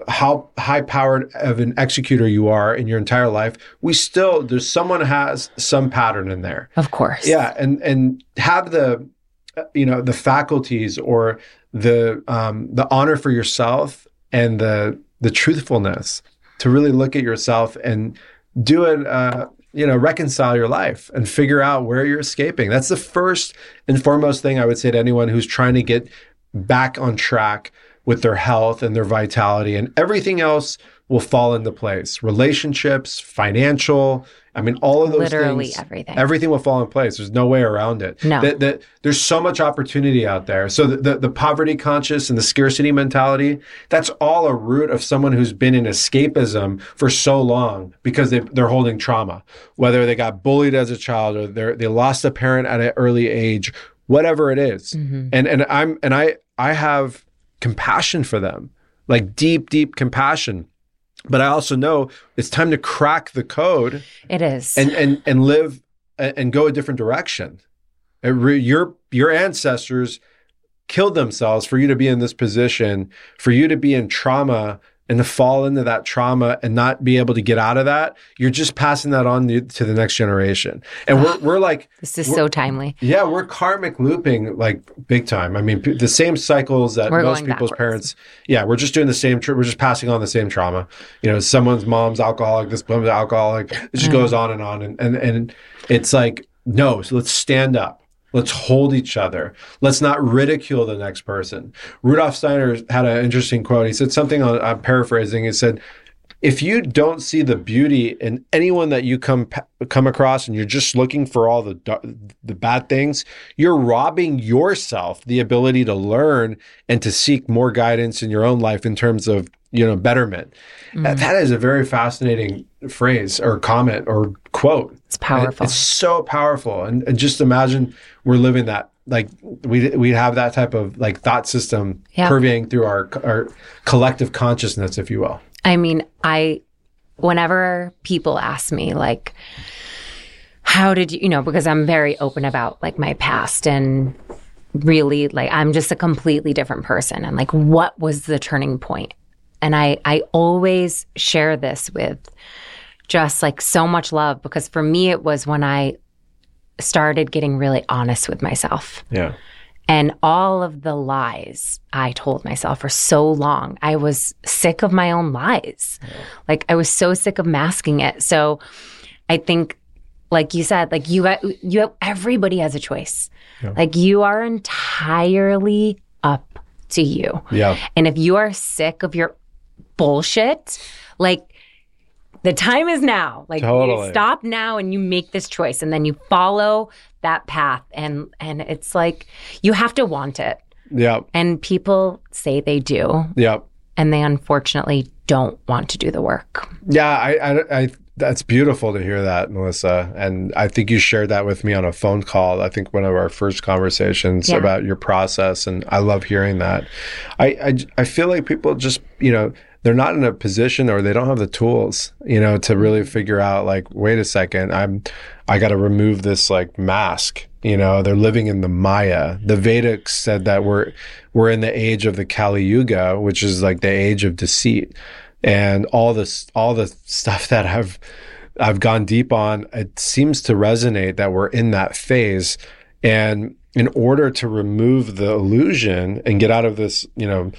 how high powered of an executor you are in your entire life. We still there's someone has some pattern in there.
Of course.
Yeah, and and have the you know the faculties or the um, the honor for yourself and the the truthfulness to really look at yourself and do it. Uh, you know, reconcile your life and figure out where you're escaping. That's the first and foremost thing I would say to anyone who's trying to get back on track with their health and their vitality, and everything else will fall into place. Relationships, financial. I mean, all of those
Literally
things.
everything.
Everything will fall in place. There's no way around it.
No.
That, that, there's so much opportunity out there. So the, the, the poverty conscious and the scarcity mentality, that's all a root of someone who's been in escapism for so long because they, they're holding trauma, whether they got bullied as a child or they they lost a parent at an early age, whatever it is.
Mm-hmm.
And, and I'm, and I, I have compassion for them, like deep, deep compassion. But I also know it's time to crack the code
It is.
and and and live and go a different direction. Your your ancestors killed themselves for you to be in this position, for you to be in trauma and to fall into that trauma and not be able to get out of that. You're just passing that on to the next generation. And we're we're like
this is so timely.
yeah, we're karmic looping like big time. I mean, p- the same cycles that
We're
most people's
backwards.
parents. Yeah, we're just doing the same. Tra- we're just passing on the same trauma. You know, someone's mom's alcoholic, this mom's alcoholic. It just
Mm.
goes on and on, and and and it's like no. So let's stand up. Let's hold each other. Let's not ridicule the next person. Rudolf Steiner had an interesting quote. He said something on, I'm paraphrasing. He said, if you don't see the beauty in anyone that you come come across and you're just looking for all the the bad things you're robbing yourself the ability to learn and to seek more guidance in your own life in terms of you know betterment mm. That- that is a very fascinating phrase or comment or quote
It's powerful.
it's so powerful and, and just imagine we're living that like we we have that type of like thought system
Yeah.
permeating through our our collective consciousness if you will
I mean, I, whenever people ask me, like, how did you, you know, because I'm very open about like my past and really like I'm just a completely different person. And like, what was the turning point? And I, I always share this with just like so much love because for me, it was when I started getting really honest with myself.
yeah
And all of the lies I told myself for so long, I was sick of my own lies. Like I was so sick of masking it. So I think, like you said, like you, you have, everybody has a choice. Yeah. Like you are entirely up to you.
yeah
And if you are sick of your bullshit, like the time is now. Like
Totally.
you stop now and you make this choice and then you follow that path and and it's like you have to want it.
yeah
And people say they do
yeah
and they unfortunately don't want to do the work.
Yeah, I, I, I, that's beautiful to hear that, Melissa. And I think you shared that with me on a phone call. I think one of our first conversations
Yeah.
about your process, and I love hearing that. I, I, I feel like people just, you know, they're not in a position or they don't have the tools, you know, to really mm-hmm. figure out like, wait a second, I'm, I got to remove this like mask. You know, they're living in the Maya. The Vedics said that we're we're in the age of the Kali Yuga, which is like the age of deceit, and all this all the stuff that I've I've gone deep on. It seems to resonate that we're in that phase, and in order to remove the illusion and get out of this, you know,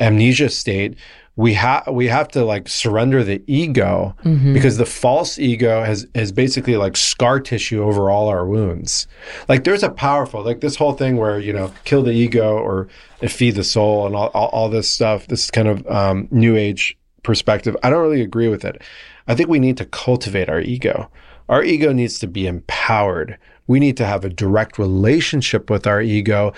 amnesia state, we have we have to like surrender the ego mm-hmm. because the false ego has has basically like scar tissue over all our wounds. Like there's a powerful like this whole thing where you know kill the ego or feed the soul and all, all, all this stuff. This kind of um, new age perspective. I don't really agree with it. I think we need to cultivate our ego. Our ego needs to be empowered. We need to have a direct relationship with our ego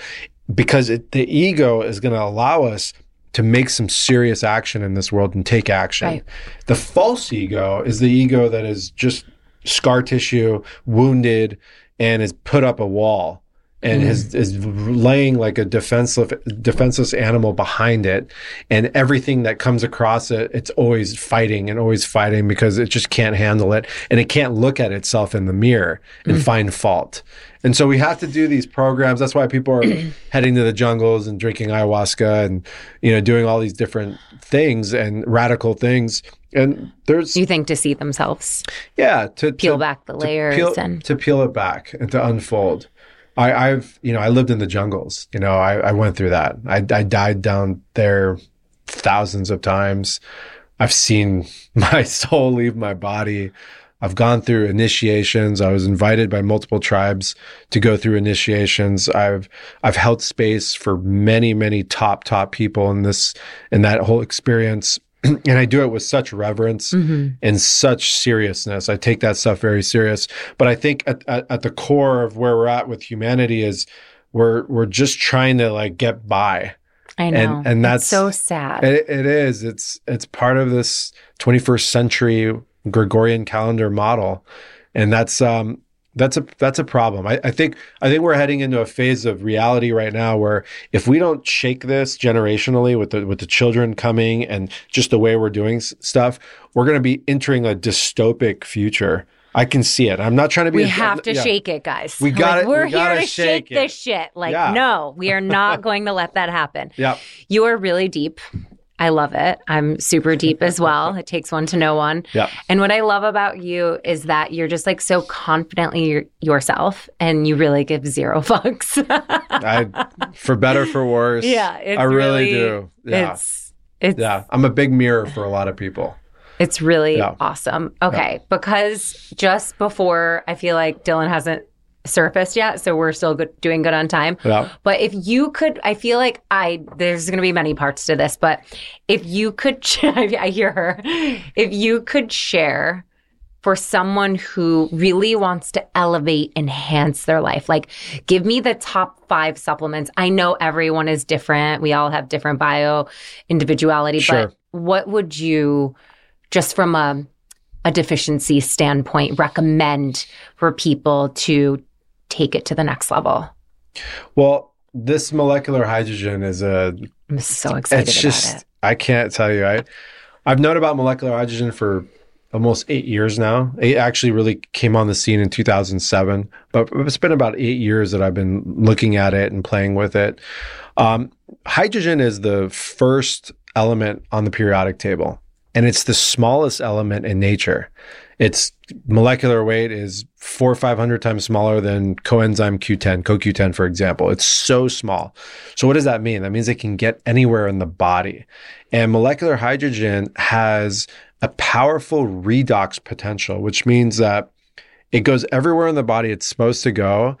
because it, the ego is going to allow us to make some serious action in this world and take action. Right. The false ego is the ego that is just scar tissue, wounded, and is put up a wall and mm. is, is laying like a defenseless defenseless animal behind it and everything that comes across it it's always fighting and always fighting because it just can't handle it and it can't look at itself in the mirror and mm. find fault and so we have to do these programs. That's why people are heading to the jungles and drinking ayahuasca and you know doing all these different things and radical things. And there's
you think to see themselves.
Yeah, to
peel
to,
back the layers
to peel,
and
to peel it back and to unfold. I, I've you know I lived in the jungles. You know I, I went through that. I, I died down there thousands of times. I've seen my soul leave my body. I've gone through initiations. I was invited by multiple tribes to go through initiations. I've I've held space for many many top top people in this in that whole experience. and I do it with such reverence mm-hmm. and such seriousness. I take that stuff very serious. But I think at, at, at the core of where we're at with humanity is we're we're just trying to like get by.
I know, and, and that's it's so sad.
It, it is. It's it's part of this 21st century Gregorian calendar model, and that's um, that's a that's a problem. I, I, think I think we're heading into a phase of reality right now where if we don't shake this generationally with the with the children coming and just the way we're doing s- stuff, we're going to be entering a dystopic future. I can see it. I'm not trying to be.
We a, have to yeah. shake it, guys.
We got
like,
it.
We're
we
here to
shake,
shake this shit. Like, yeah. no, we are not going to let that happen.
Yeah.
You are really deep. I love it. I'm super deep as well. It takes one to know one.
Yeah.
And what I love about you is that you're just like so confidently yourself and you really give zero fucks.
I, for better for worse.
Yeah.
I really, really do. Yeah.
It's, it's,
yeah. I'm a big mirror for a lot of people.
It's really yeah. awesome. Okay. Yeah. Because just before I feel like Dylan hasn't surfaced yet, so we're still good, doing good on time.
Yeah.
But if you could, I feel like I there's going to be many parts to this, but if you could, I hear her. If you could share for someone who really wants to elevate, enhance their life, like give me the top five supplements. I know everyone is different. We all have different bio individuality, sure. but what would you, just from a a deficiency standpoint recommend for people to take it to the next level?
Well, this molecular hydrogen is a.
I'm so excited it's just, it.
I can't tell you. I I've known about molecular hydrogen for almost eight years now. It actually really came on the scene in 2007, but it's been about eight years that I've been looking at it and playing with it. Um, hydrogen is the first element on the periodic table, and it's the smallest element in nature. Its molecular weight is four or 500 times smaller than coenzyme Q10, CoQ10, for example. It's so small. So what does that mean? That means it can get anywhere in the body. And molecular hydrogen has a powerful redox potential, which means that it goes everywhere in the body it's supposed to go.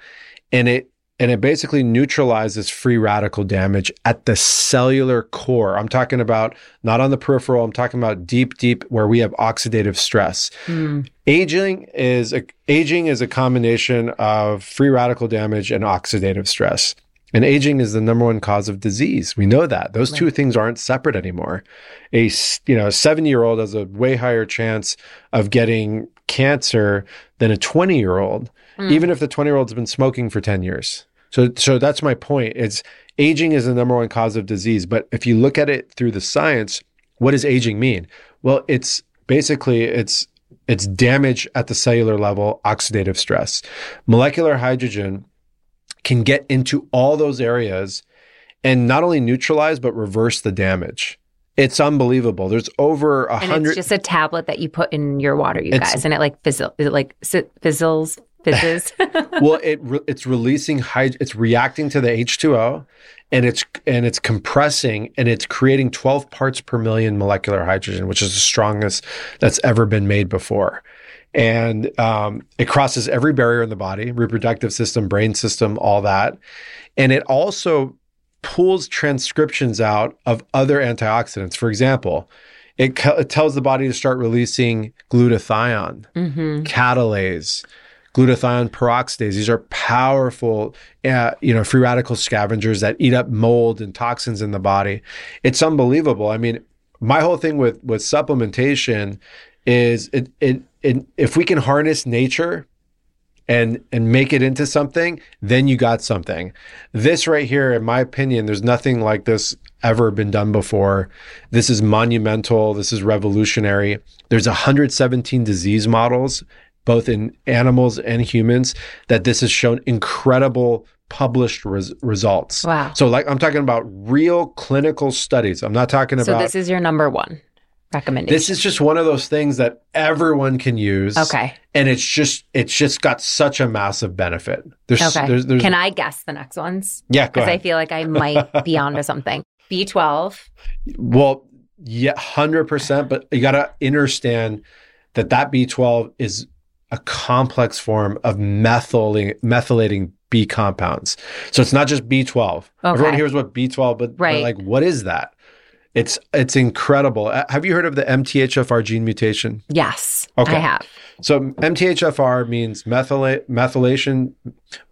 And it and it basically neutralizes free radical damage at the cellular core. I'm talking about not on the peripheral, I'm talking about deep, deep where we have oxidative stress. Mm. Aging is a, aging is a combination of free radical damage and oxidative stress. And aging is the number one cause of disease. We know that. Those right. two things aren't separate anymore. A you know, 7-year-old has a way higher chance of getting cancer than a 20-year-old mm. even if the 20 year old's been smoking for 10 years. So, so that's my point. It's aging is the number one cause of disease. But if you look at it through the science, what does aging mean? Well, it's basically it's it's damage at the cellular level, oxidative stress. Molecular hydrogen can get into all those areas and not only neutralize but reverse the damage. It's unbelievable. There's over a hundred.
it's just a tablet that you put in your water, you
It's-
guys, and it like fizzle, it like fizzles, fizzes.
well, it re- it's releasing hyd- it's reacting to the H2O, and it's and it's compressing and it's creating 12 parts per million molecular hydrogen, which is the strongest that's ever been made before. And um, it crosses every barrier in the body, reproductive system, brain system, all that, and it also pulls transcriptions out of other antioxidants. For example, it, co- it tells the body to start releasing glutathione,
hmm
catalase, glutathione peroxidase. These are powerful, uh, you know, free radical scavengers that eat up mold and toxins in the body. It's unbelievable. I mean, my whole thing with with supplementation is it it, it if we can harness nature and and make it into something, then you got something. This right here, in my opinion, there's nothing like this ever been done before. This is monumental. This is revolutionary. There's 117 disease models, both in animals and humans, that this has shown incredible published res- results.
Wow.
So, like, I'm talking about real clinical studies. I'm not talking
So
about.
So this is your number one recommendation.
this is just one of those things that everyone can use
okay.
and it's just it's just got such a massive benefit. There's
Okay.
there's, there's
Can I guess the next ones?
yeah,
Because I feel like I might be onto something. B12.
well, yeah, hundred percent. But you got to understand that that B12 is a complex form of methylating methylating B compounds. So it's not just B12.
Okay.
Everyone hears what B12, but, but
Right.
like what is that? It's it's incredible. Uh, Have you heard of the MTHFR gene mutation?
Yes.
Okay.
I have.
So MTHFR means methyla- methylation,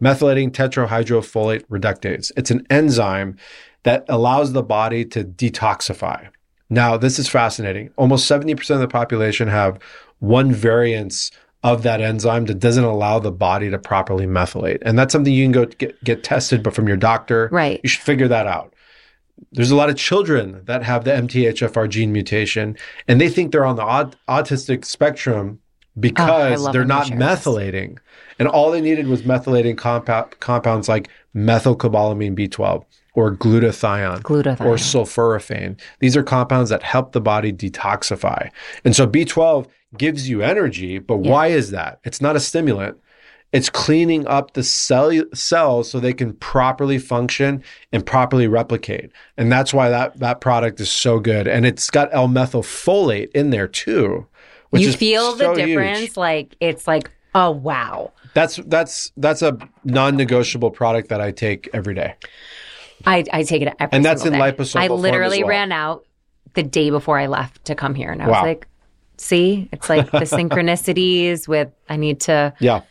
methylating tetrahydrofolate reductase. It's an enzyme that allows the body to detoxify. Now, this is fascinating. Almost 70% of the population have one variance of that enzyme that doesn't allow the body to properly methylate. And that's something you can go get, get tested, but from your doctor.
Right.
You should figure that out. There's a lot of children that have the MTHFR gene mutation, and they think they're on the aut- autistic spectrum ah, because
love
they're not
share this.
methylating. And all they needed was methylating compound compounds like methylcobalamin B12 or glutathione
Glutathione.
or sulforaphane. These are compounds that help the body detoxify. And so B12 gives you energy, but
Yeah.
why is that? It's not a stimulant. It's cleaning up the cell cells so they can properly function and properly replicate. And that's why that that product is so good. And it's got L-methylfolate in there too. Which
you feel
so
the
huge.
difference? Like it's like, oh wow.
That's that's that's a non-negotiable product that I take every day.
I, I take it every
And that's in
day.
liposomal
I literally
well.
ran out the day before I left to come here, and I
Wow.
was like, "See, it's like the synchronicities with I need to
Yeah.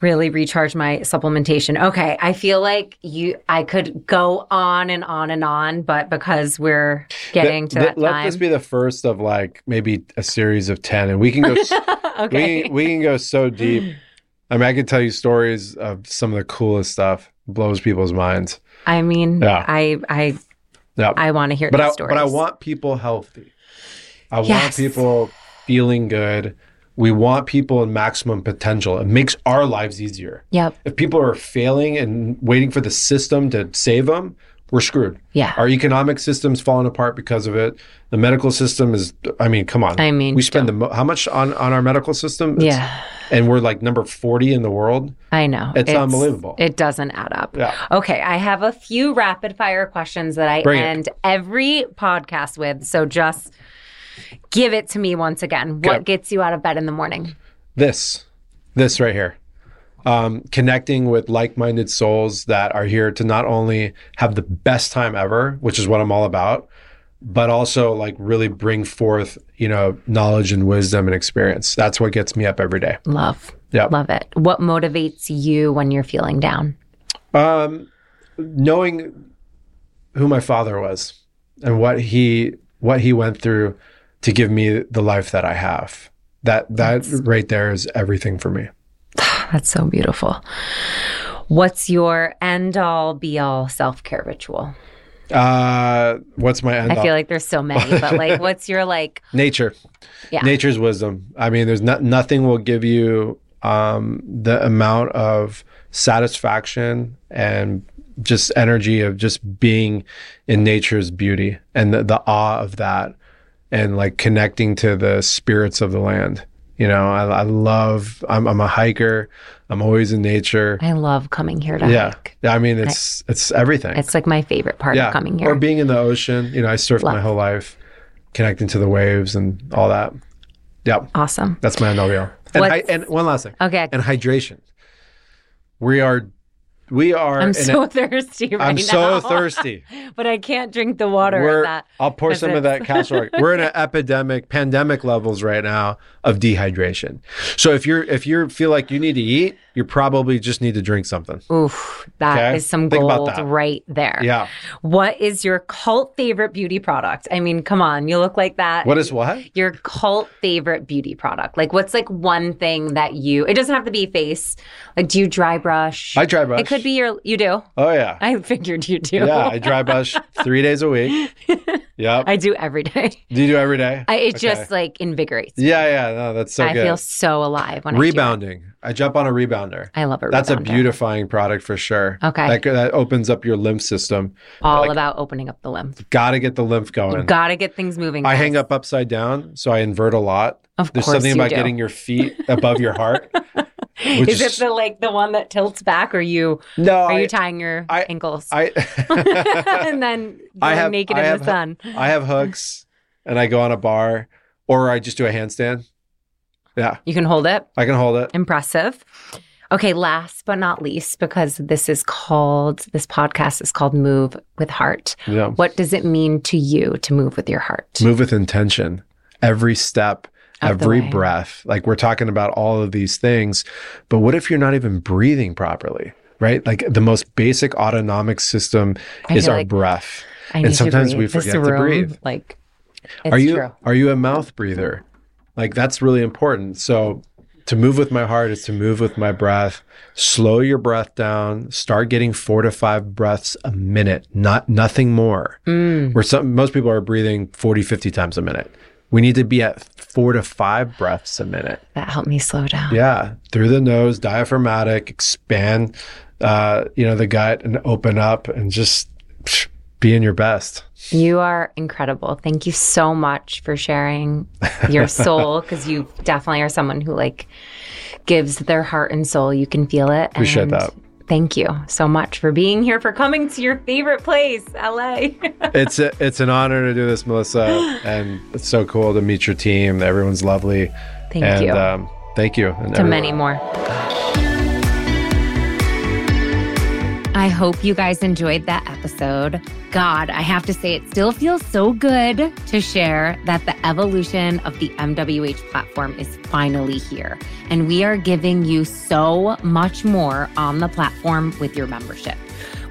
Really recharge my supplementation." Okay, I feel like you I could go on and on and on, but because we're getting to
Th-
that
th- let
time,
this be the first of like maybe a series of 10 and we can go
okay,
we, we can go so deep. I mean i can tell you stories of some of the coolest stuff. Blows people's minds.
I mean,
Yeah.
I I
yeah
I want to hear
but I,
stories.
but I want people healthy. I want people feeling good we want people in maximum potential it makes our lives easier
Yep.
if people are failing and waiting for the system to save them we're screwed
Yeah.
our economic system's falling apart because of it the medical system is i mean come on
I mean,
we spend the mo- how much on on our medical system It's-
yeah.
and we're like number 40 in the world
I know.
It's unbelievable.
It doesn't add up.
Yeah.
Okay. I have a few rapid fire questions that I
Bring it.
end every podcast with. So just give it to me once again. What gets you out of bed in the morning?
this this right here um, connecting with like-minded souls that are here to not only have the best time ever which is what i'm all about but also like really bring forth you know knowledge and wisdom and experience that's what gets me up every day
Love.
yeah
Love it. What motivates you when you're feeling down?
um knowing who my father was and what he what he went through to give me the life that i have that that right there is everything for me
That's so beautiful. What's your end all be all self care ritual?
Uh, what's my end?
I
all?
feel like there's so many, but like, what's your like?
nature.
Yeah.
Nature's wisdom. I mean, there's not nothing will give you um, the amount of satisfaction and just energy of just being in nature's beauty and the, the awe of that and like connecting to the spirits of the land. You know, I, I love, I'm, I'm a hiker. I'm always in nature.
I love coming here to
yeah.
hike.
I mean, it's, it's everything.
It's like my favorite part of coming here.
Or being in the ocean. You know, I surfed my whole life, connecting to the waves and all that. Yep.
awesome.
That's my NWO. And, and one last thing.
Okay.
And hydration. We are, we are.
I'm so
a-
thirsty right
I'm
now.
so thirsty.
but I can't drink the water.
We're,
that
I'll pour some of that castor. oil. We're in an epidemic, pandemic levels right now of dehydration. So if you're if you feel like you need to eat, you probably just need to drink something.
Oof, that is
Okay?
some
Think
gold right there.
Yeah.
What is your cult favorite beauty product? I mean, come on, you look like that.
What is what?
your cult favorite beauty product? Like, what's like one thing that you? It doesn't have to be face. Like, do you dry brush?
I dry brush.
It could be your. You do.
Oh yeah.
I figured you do.
Yeah, I dry brush three days a week. Yep.
I do every day.
do you do every day?
I, it
Okay.
just like invigorates.
Yeah, yeah. No, that's so
I
good.
feel so alive when I.
Rebounding. I jump on a rebounder.
I love a
That's a beautifying product for sure.
Okay.
That, that opens up your lymph system.
All
like-
about opening up the lymph.
Got to get the lymph going.
Got to get things moving.
I
guys.
hang up upside down, so I invert a lot.
Of
There's
course
something about
do.
getting your feet above your heart. which
Is it the like the one that tilts back, or you
no?
are
I,
you tying your
I-
ankles
I,
and then
I have-
naked in
have-
the sun?
I have hooks, and I go on a bar, or I just do a handstand. Yeah,
You can hold it.
I can hold it.
Impressive. Okay, last but not least, because this is called this podcast is called Move with Heart.
Yeah.
What does it mean to you to move with your heart?
Move with intention. Every step, every breath. Like we're talking about all of these things, but what if you're not even breathing properly? Right? Like the most basic autonomic system
I
is our
like
breath.
I
and sometimes we forget to breathe.
Like, it's
are you
true.
are you a mouth breather? Like that's really important. So to move with my heart is to move with my breath. Slow your breath down. Start getting four to five breaths a minute, not nothing more.
Mm.
Where some most people are breathing 40, 50 times a minute. We need to be at four to five breaths a minute.
That helped me slow down.
Yeah, through the nose, diaphragmatic, expand, uh, you know, the gut and open up, and just psh, be in your best.
You are incredible. Thank you so much for sharing your soul because you definitely are someone who like gives their heart and soul. You can feel it.
Appreciate
and
that.
Thank you so much for being here, for coming to your favorite place, LA.
it's a, it's an honor to do this, Melissa, and it's so cool to meet your team. Everyone's lovely.
Thank
and,
you.
Um, thank you. And
to
everyone-
many more. I hope you guys enjoyed that episode. God, I have to say, it still feels so good to share that the evolution of the MWH platform is finally here. And we are giving you so much more on the platform with your membership.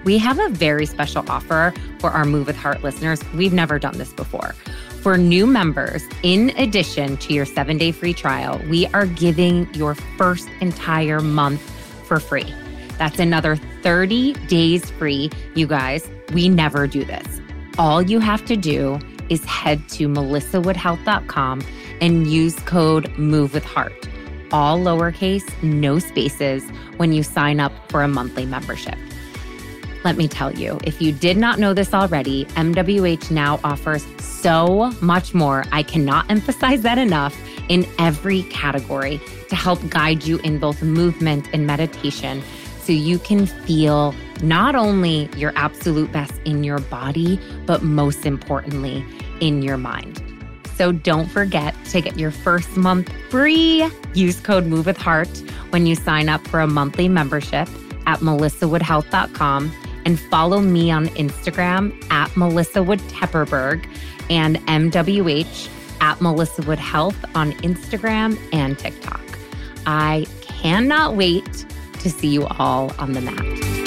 We have a very special offer for our Move with Heart listeners. We've never done this before. For new members, in addition to your seven day free trial, we are giving your first entire month for free. That's another 30 days free, you guys. We never do this. All you have to do is head to melissawoodhealth.com and use code MOVE with Heart. All lowercase, no spaces when you sign up for a monthly membership. Let me tell you, if you did not know this already, MWH now offers so much more. I cannot emphasize that enough in every category to help guide you in both movement and meditation so you can feel not only your absolute best in your body, but most importantly, in your mind. So don't forget to get your first month free. Use code MOVE with Heart when you sign up for a monthly membership at melissawoodhealth.com and follow me on Instagram at Melissa Wood Tepperberg and MWH at Melissa Wood Health on Instagram and TikTok. I cannot wait to see you all on the mat.